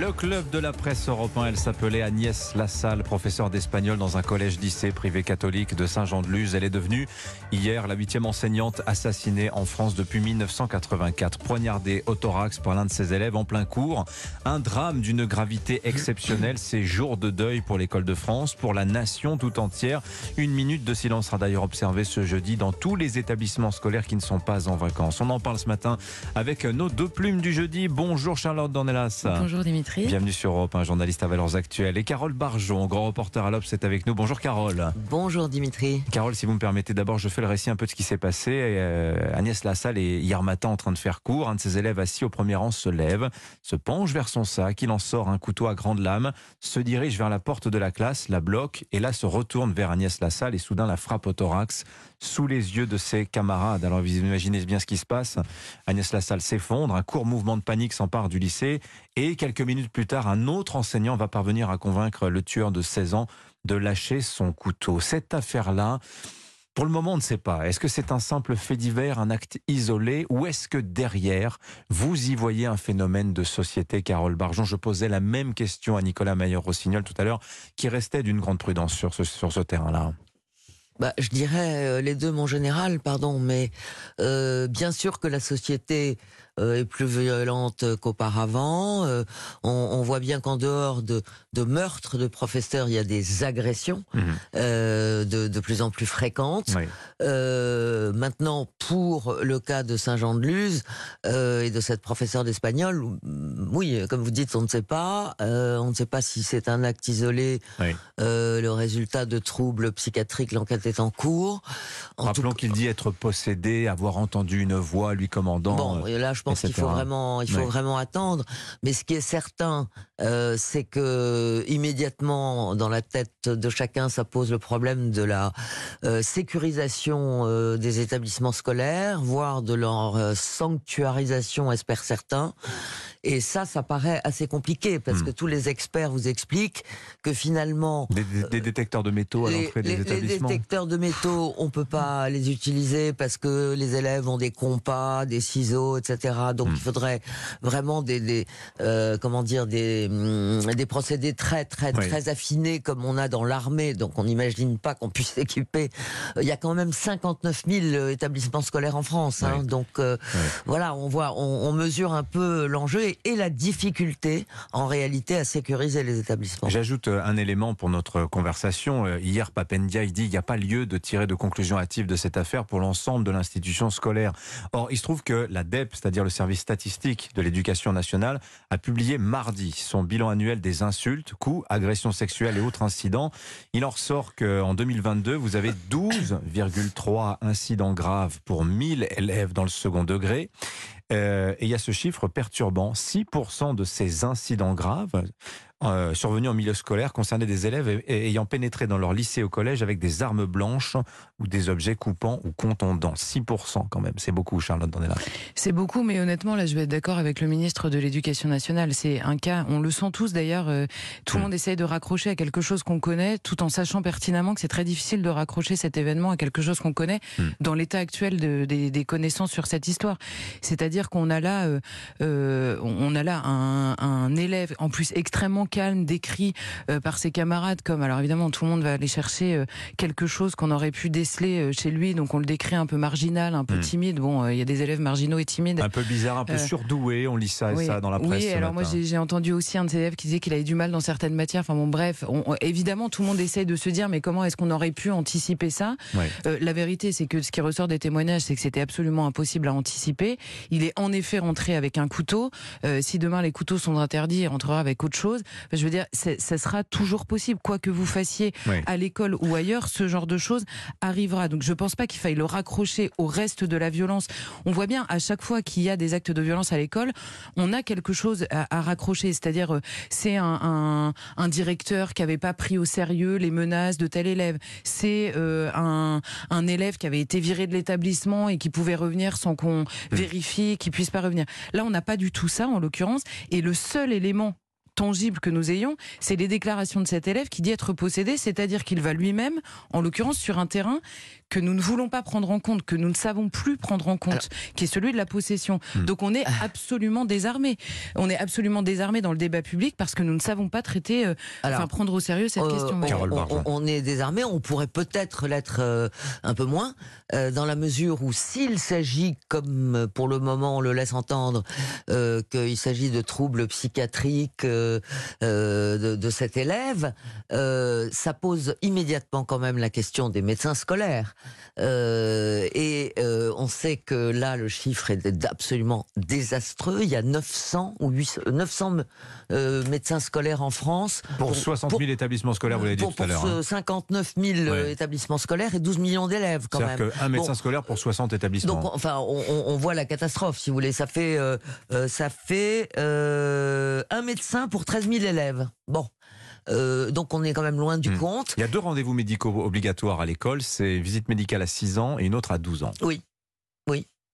Le club de la presse européen, elle s'appelait Agnès Lassalle, professeure d'espagnol dans un collège-lycée privé catholique de Saint-Jean-de-Luz. Elle est devenue hier la huitième enseignante assassinée en France depuis 1984. Poignardée au thorax par l'un de ses élèves en plein cours. Un drame d'une gravité exceptionnelle. C'est jour de deuil pour l'école de France, pour la nation tout entière. Une minute de silence sera d'ailleurs observée ce jeudi dans tous les établissements scolaires qui ne sont pas en vacances. On en parle ce matin avec nos deux plumes du jeudi. Bonjour Charlotte Dornelas. Bonjour Dimitri. Bienvenue sur Europe, un journaliste à valeurs actuelles. Et Carole Barjon, grand reporter à l'Obs, est avec nous. Bonjour Carole. Bonjour Dimitri. Carole, si vous me permettez, d'abord je fais le récit un peu de ce qui s'est passé. Euh, Agnès Lassalle est hier matin en train de faire cours. Un de ses élèves assis au premier rang se lève, se penche vers son sac, il en sort un couteau à grande lame, se dirige vers la porte de la classe, la bloque et là se retourne vers Agnès Lassalle et soudain la frappe au thorax sous les yeux de ses camarades. Alors vous imaginez bien ce qui se passe. Agnès Lassalle s'effondre, un court mouvement de panique s'empare du lycée et quelques minutes plus tard, un autre enseignant va parvenir à convaincre le tueur de 16 ans de lâcher son couteau. Cette affaire-là, pour le moment, on ne sait pas. Est-ce que c'est un simple fait divers, un acte isolé, ou est-ce que derrière, vous y voyez un phénomène de société, Carole Barjon? Je posais la même question à Nicolas Mayer-Rossignol tout à l'heure, qui restait d'une grande prudence sur ce, terrain-là. Bah, je dirais euh, les deux, mon général, pardon, mais euh, bien sûr que la société est plus violente qu'auparavant. Euh, on, on, voit bien qu'en dehors de, de meurtres de professeurs, il y a des agressions mmh. euh, de, de, plus en plus fréquentes. Oui. Euh, maintenant, pour le cas de Saint-Jean-de-Luz euh, et de cette professeure d'espagnol, oui, comme vous dites, on ne sait pas. on ne sait pas si c'est un acte isolé, oui. le résultat de troubles psychiatriques. L'enquête est en cours. En Rappelons qu'il dit être possédé, avoir entendu une voix lui commandant. Bon, et là, je pense qu'il faut vraiment, il faut vraiment attendre. Mais ce qui est certain, euh, c'est que immédiatement dans la tête de chacun, ça pose le problème de la euh, sécurisation euh, des établissements scolaires, voire de leur euh, sanctuarisation, espère certains. Et ça, ça paraît assez compliqué parce mmh. que tous les experts vous expliquent que finalement des, des, des détecteurs de métaux à l'entrée des les, établissements. Les détecteurs de métaux, on peut pas les utiliser parce que les élèves ont des compas, des ciseaux, etc. Donc mmh. il faudrait vraiment des, des euh, comment dire des des procédés très très oui. très affinés comme on a dans l'armée. Donc on n'imagine pas qu'on puisse s'équiper. Il y a quand même 59 000 établissements scolaires en France. Hein, oui. Donc euh, oui. voilà, on voit, on, on mesure un peu l'enjeu et la difficulté en réalité à sécuriser les établissements. J'ajoute euh, un élément pour notre conversation. Euh, hier, Papendia, il dit qu'il n'y a pas lieu de tirer de conclusions hâtives de cette affaire pour l'ensemble de l'institution scolaire. Or, il se trouve que la DEP, c'est-à-dire le service statistique de l'éducation nationale, a publié mardi son bilan annuel des insultes, coups, agressions sexuelles et autres incidents. Il en ressort qu'en 2022, vous avez 12,3 incidents graves pour 1000 élèves dans le second degré. Euh, et il y a ce chiffre perturbant. 6% de ces incidents graves euh, survenus en milieu scolaire concernaient des élèves ayant pénétré dans leur lycée ou collège avec des armes blanches ou des objets coupants ou contondants. 6% quand même, c'est beaucoup, Charlotte Dandela. C'est beaucoup, mais honnêtement, là, je vais être d'accord avec le ministre de l'Éducation nationale. C'est un cas, on le sent tous d'ailleurs, euh, tout le mmh. monde essaye de raccrocher à quelque chose qu'on connaît, tout en sachant pertinemment que c'est très difficile de raccrocher cet événement à quelque chose qu'on connaît mmh. dans l'état actuel de, des, des, connaissances sur cette histoire. C'est-à-dire qu'on a là, euh, euh, on a là un, un élève, en plus extrêmement calme, décrit euh, par ses camarades comme, alors évidemment, tout le monde va aller chercher euh, quelque chose qu'on aurait pu déceler chez lui, donc on le décrit un peu marginal, un peu mmh. timide. Bon, il y a des élèves marginaux et timides. Un peu bizarre, un peu surdoué, on lit ça et oui, ça dans la presse. Oui, alors moi j'ai entendu aussi un de ses élèves qui disait qu'il avait du mal dans certaines matières. Enfin bon, bref, on, on, évidemment, tout le monde essaye de se dire, mais comment est-ce qu'on aurait pu anticiper ça? Oui. La vérité, c'est que ce qui ressort des témoignages, c'est que c'était absolument impossible à anticiper. Il est en effet rentré avec un couteau. Euh, si demain les couteaux sont interdits, il rentrera avec autre chose. Je veux dire, ça sera toujours possible, quoi que vous fassiez oui. à l'école ou ailleurs, ce genre de choses arrivera. Donc je pense pas qu'il faille le raccrocher au reste de la violence. On voit bien à chaque fois qu'il y a des actes de violence à l'école, on a quelque chose à, à raccrocher. C'est-à-dire, euh, c'est un, un, un, directeur qui avait pas pris au sérieux les menaces de tel élève. C'est euh, un, un élève qui avait été viré de l'établissement et qui pouvait revenir sans qu'on mmh. vérifie qu'il puisse pas revenir. Là, on n'a pas du tout ça en l'occurrence. Et le seul élément tangible que nous ayons, c'est les déclarations de cet élève qui dit être possédé, c'est-à-dire qu'il va lui-même, en l'occurrence sur un terrain que nous ne voulons pas prendre en compte, que nous ne savons plus prendre en compte, qui est celui de la possession. Hmm. Donc on est ah. absolument désarmé. On est absolument désarmé dans le débat public parce que nous ne savons pas traiter, euh, enfin prendre au sérieux cette euh, question. On, est désarmé, on pourrait peut-être l'être euh, un peu moins, dans la mesure où s'il s'agit, comme pour le moment on le laisse entendre, qu'il s'agit de troubles psychiatriques de, de, cet élève, ça pose immédiatement quand même la question des médecins scolaires. Euh, et euh, on sait que là, le chiffre est absolument désastreux. Il y a 900 ou 800, 900 euh, médecins scolaires en France. Pour, 60 000 établissements scolaires, vous l'avez dit tout à l'heure. Pour 59 000 établissements scolaires et 12 millions d'élèves quand même. C'est-à-dire qu'un médecin scolaire pour 60 établissements. Donc, enfin, on, voit la catastrophe, si vous voulez. Ça fait, ça fait un médecin pour 13 000 élèves. Bon. Euh, donc on est quand même loin du hmm. compte. Il y a deux rendez-vous médicaux obligatoires à l'école, c'est visite médicale à 6 ans et une autre à 12 ans. Oui.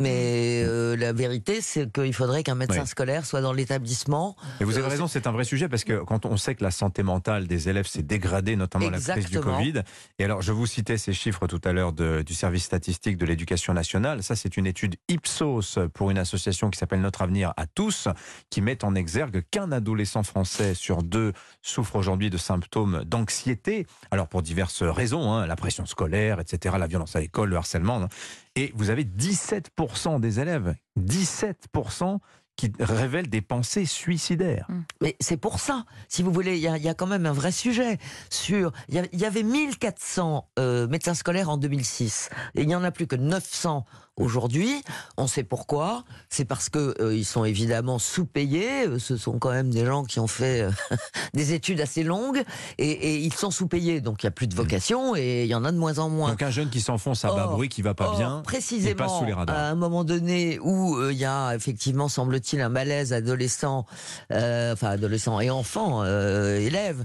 Mais euh, la vérité, c'est qu'il faudrait qu'un médecin scolaire soit dans l'établissement. Et vous avez euh, raison, c'est un vrai sujet parce que quand on sait que la santé mentale des élèves s'est dégradée, notamment la crise du Covid. Et alors, je vous citais ces chiffres tout à l'heure du service statistique de l'éducation nationale. Ça, c'est une étude Ipsos pour une association qui s'appelle Notre Avenir à tous, qui met en exergue qu'un adolescent français sur deux souffre aujourd'hui de symptômes d'anxiété. Alors, pour diverses raisons, hein, la pression scolaire, etc., la violence à l'école, le harcèlement. Hein. Et vous avez 17% des élèves, 17% qui révèlent des pensées suicidaires. Mmh. Mais c'est pour ça, si vous voulez, il y, a quand même un vrai sujet sur. Il y, avait 1400 euh, médecins scolaires en 2006 et il n'y en a plus que 900 Aujourd'hui, on sait pourquoi. C'est parce que euh, ils sont évidemment sous-payés. Euh, ce sont quand même des gens qui ont fait euh, des études assez longues et, ils sont sous-payés. Donc il y a plus de vocation et il y en a de moins en moins. Donc un jeune qui s'enfonce à bas bruit, qui va pas bien, précisément, il passe sous les radars. À un moment donné où il y a effectivement, semble-t-il, un malaise adolescent, enfin adolescent et enfant, élève,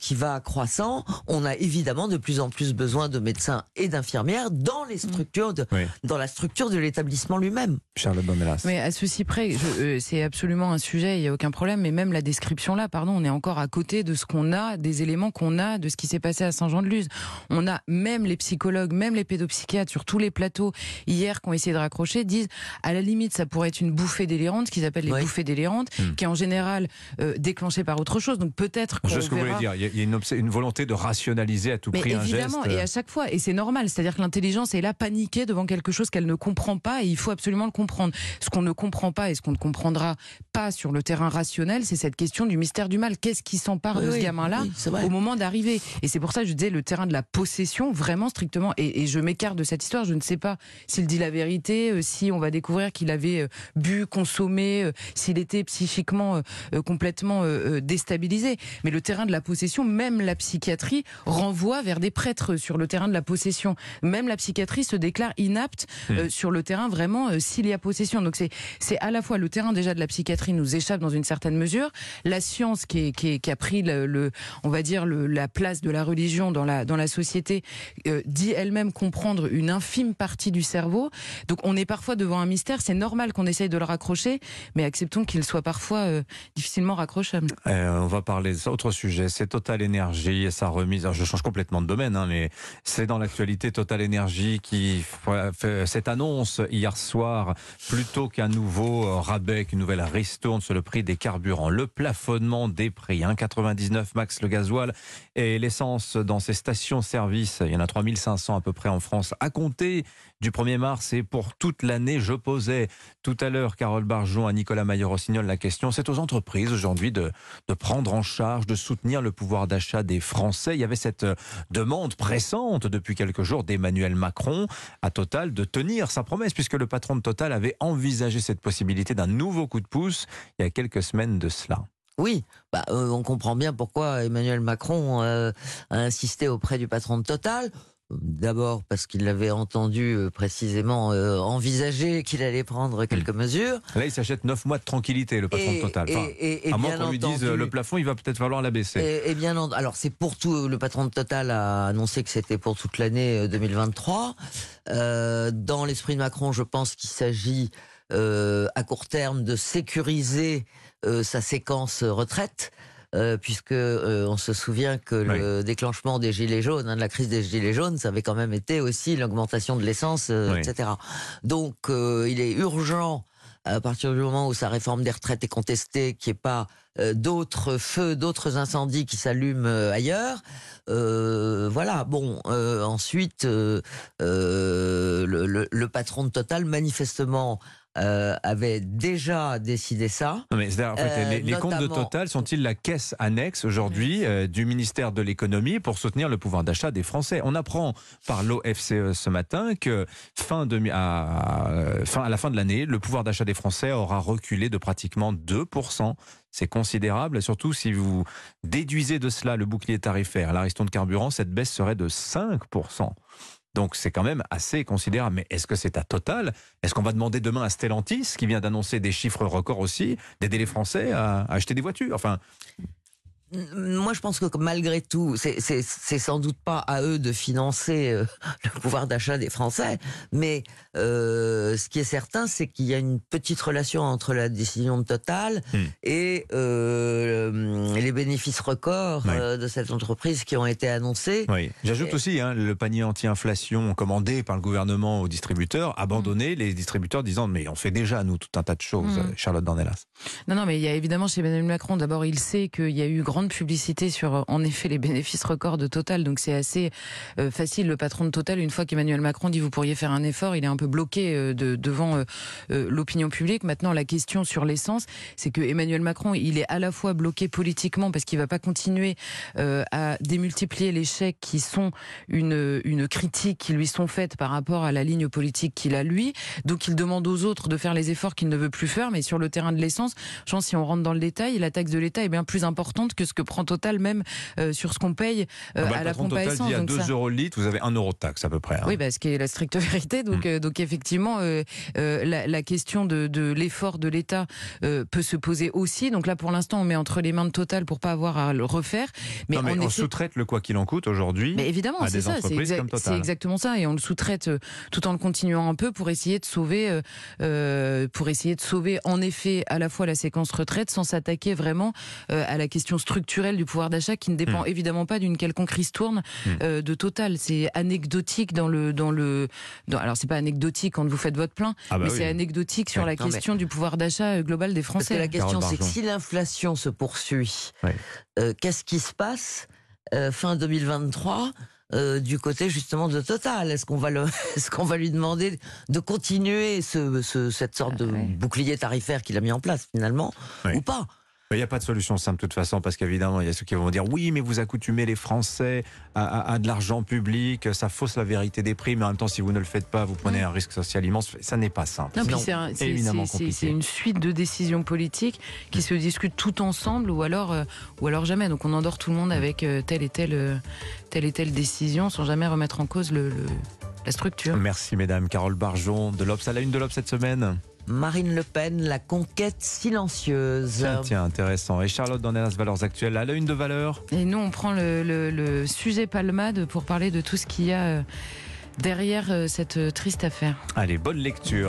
qui va croissant, on a évidemment de plus en plus besoin de médecins et d'infirmières dans les structures, de, dans la structure de l'établissement lui-même. Charles Bomelas. Mais à ceci près, euh, c'est absolument un sujet, il n'y a aucun problème, mais même la description là, pardon, on est encore à côté de ce qu'on a, des éléments qu'on a, de ce qui s'est passé à Saint-Jean-de-Luz. On a même les psychologues, même les pédopsychiatres sur tous les plateaux hier qui ont essayé de raccrocher, disent à la limite ça pourrait être une bouffée délirante, ce qu'ils appellent les bouffées délirantes, hmm. qui est en général euh, déclenchée par autre chose. Donc peut-être qu'on. ce que vous voulez dire. Il y a une, une, volonté de rationaliser à tout prix un geste. Évidemment, et à chaque fois, et c'est normal, c'est-à-dire que l'intelligence est là paniquée devant quelque chose qu'elle ne comprend pas et il faut absolument le comprendre. Ce qu'on ne comprend pas et ce qu'on ne comprendra pas sur le terrain rationnel, c'est cette question du mystère du mal. Qu'est-ce qui s'empare de ce gamin-là au moment d'arriver? Et c'est pour ça que je disais le terrain de la possession, vraiment strictement. Et, je m'écarte de cette histoire. Je ne sais pas s'il dit la vérité, euh, si on va découvrir qu'il avait euh, bu, consommé, euh, s'il était psychiquement complètement déstabilisé. Mais le terrain de la possession, même la psychiatrie renvoie vers des prêtres sur le terrain de la possession. Même la psychiatrie se déclare inapte hmm. sur le terrain vraiment s'il y a possession. Donc c'est à la fois le terrain déjà de la psychiatrie nous échappe dans une certaine mesure, la science qui, qui, qui a pris le, on va dire le, la place de la religion dans la dans la société euh, dit elle-même comprendre une infime partie du cerveau. Donc on est parfois devant un mystère. C'est normal qu'on essaye de le raccrocher, mais acceptons qu'il soit parfois euh, difficilement raccrochable. Euh, on va parler d'autre sujet. C'est Total Énergie et sa remise. je change complètement de domaine, hein, mais c'est dans l'actualité Total Énergie qui fait cette annonce hier soir plutôt qu'un nouveau euh, rabais, qu'une nouvelle ristourne sur le prix des carburants. Le plafonnement des prix, 1,99 hein, max le gasoil et l'essence dans ces stations-service. Il y en a 3500 à peu près en France à compter du 1er mars et pour toute l'année. Je posais tout à l'heure, Carole Barjon, à Nicolas Maillot-Rossignol, la question. C'est aux entreprises aujourd'hui de, de prendre en charge, de soutenir le pouvoir d'achat des Français. Il y avait cette euh, demande pressante depuis quelques jours d'Emmanuel Macron à Total de sa promesse puisque le patron de Total avait envisagé cette possibilité d'un nouveau coup de pouce il y a quelques semaines de cela. Oui, bah, euh, on comprend bien pourquoi Emmanuel Macron euh, a insisté auprès du patron de Total. D'abord parce qu'il avait entendu euh, précisément euh, envisager qu'il allait prendre quelques hmm. mesures. Là, il s'achète neuf mois de tranquillité, le patron de Total. et, à moins qu'on lui dise le plafond, il va peut-être falloir l'abaisser. Et, bien, alors c'est pour tout. Le patron de Total a annoncé que c'était pour toute l'année 2023. Euh, dans l'esprit de Macron, je pense qu'il s'agit à court terme de sécuriser sa séquence retraite. Puisque on se souvient que le déclenchement des gilets jaunes, hein, de la crise des gilets jaunes, ça avait quand même été aussi l'augmentation de l'essence, etc. Donc il est urgent à partir du moment où sa réforme des retraites est contestée, qu'il n'y ait pas euh, d'autres feux, d'autres incendies qui s'allument euh, ailleurs. Euh, voilà. Bon. ensuite, le, le, patron de Total, manifestement, euh, avait déjà décidé ça. mais en fait, les, comptes de Total sont-ils la caisse annexe aujourd'hui euh, du ministère de l'économie pour soutenir le pouvoir d'achat des Français? On apprend par l'OFCE ce matin que fin, de, à, fin, à la fin de l'année, le pouvoir d'achat des Français aura reculé de pratiquement 2%. C'est considérable, surtout si vous déduisez de cela le bouclier tarifaire, l'ariston de carburant, cette baisse serait de 5%. Donc c'est quand même assez considérable. Mais est-ce que c'est à Total? Est-ce qu'on va demander demain à Stellantis, qui vient d'annoncer des chiffres records aussi, d'aider les Français à, acheter des voitures? Enfin, moi, je pense que malgré tout, c'est sans doute pas à eux de financer euh, le pouvoir d'achat des Français, mais euh, ce qui est certain, c'est qu'il y a une petite relation entre la décision de Total hmm. et euh, les bénéfices records de cette entreprise qui ont été annoncés. Oui. J'ajoute aussi hein, le panier anti-inflation commandé par le gouvernement aux distributeurs, abandonné, les distributeurs disant mais on fait déjà nous tout un tas de choses, hmm. Charlotte Dornelas. Non, non, mais il y a évidemment chez Emmanuel Macron, d'abord il sait qu'il y a eu grand de publicité sur, euh, en effet, les bénéfices records de Total. Donc c'est assez euh, facile. Le patron de Total, une fois qu'Emmanuel Macron dit vous pourriez faire un effort, il est un peu bloqué euh, de, devant l'opinion publique. Maintenant, la question sur l'essence, c'est que Emmanuel Macron, il est à la fois bloqué politiquement parce qu'il va pas continuer à démultiplier les chèques qui sont une, une critique qui lui sont faites par rapport à la ligne politique qu'il a lui. Donc il demande aux autres de faire les efforts qu'il ne veut plus faire. Mais sur le terrain de l'essence, je pense si on rentre dans le détail, la taxe de l'État est bien plus importante que ce que prend Total même euh, sur ce qu'on paye euh, ah bah, à la pompe à essence. Dit à 2 euros le litre, vous avez 1 euro de taxe à peu près. Hein. Oui, bah, ce qui est la stricte vérité. Donc, hmm. euh, donc effectivement, la, la, question de, l'effort de l'État peut se poser aussi. Donc là, pour l'instant, on met entre les mains de Total pour pas avoir à le refaire. Mais, non, mais on sous-traite le quoi qu'il en coûte aujourd'hui. Mais évidemment, c'est ça. C'est exactement ça. Et on le sous-traite tout en le continuant un peu pour essayer de sauver, pour essayer de sauver en effet à la fois la séquence retraite sans s'attaquer vraiment à la question structurelle structurel du pouvoir d'achat qui ne dépend hmm. évidemment pas d'une quelconque ristourne euh, de Total. C'est anecdotique dans le dans le. Dans, alors c'est pas anecdotique quand vous faites votre plein, ah bah mais c'est anecdotique sur la question du pouvoir d'achat euh, global des Français. Parce que la question c'est que si l'inflation se poursuit, euh, qu'est-ce qui se passe fin 2023 du côté justement de Total? Est-ce qu'on va, le, est qu'on va lui demander de continuer ce, ce, cette sorte de bouclier tarifaire qu'il a mis en place finalement ou pas? Il n'y a pas de solution simple de toute façon, parce qu'évidemment, il y a ceux qui vont dire oui, mais vous accoutumez les Français à, de l'argent public, ça fausse la vérité des prix, mais en même temps, si vous ne le faites pas, vous prenez un risque social immense. Ça n'est pas simple. C'est une suite de décisions politiques qui se discutent tout ensemble ou alors, euh, ou alors jamais. Donc on endort tout le monde avec euh, telle et telle, euh, telle et telle décision sans jamais remettre en cause le, la structure. Merci mesdames. Carole Barjon de l'Obs à la une de l'Obs cette semaine. Marine Le Pen, la conquête silencieuse. Tiens, tiens intéressant. Et Charlotte dans les Valeurs Actuelles, à la une de valeur Et nous, on prend le, sujet palmade pour parler de tout ce qu'il y a euh, derrière euh, cette triste affaire. Allez, bonne lecture.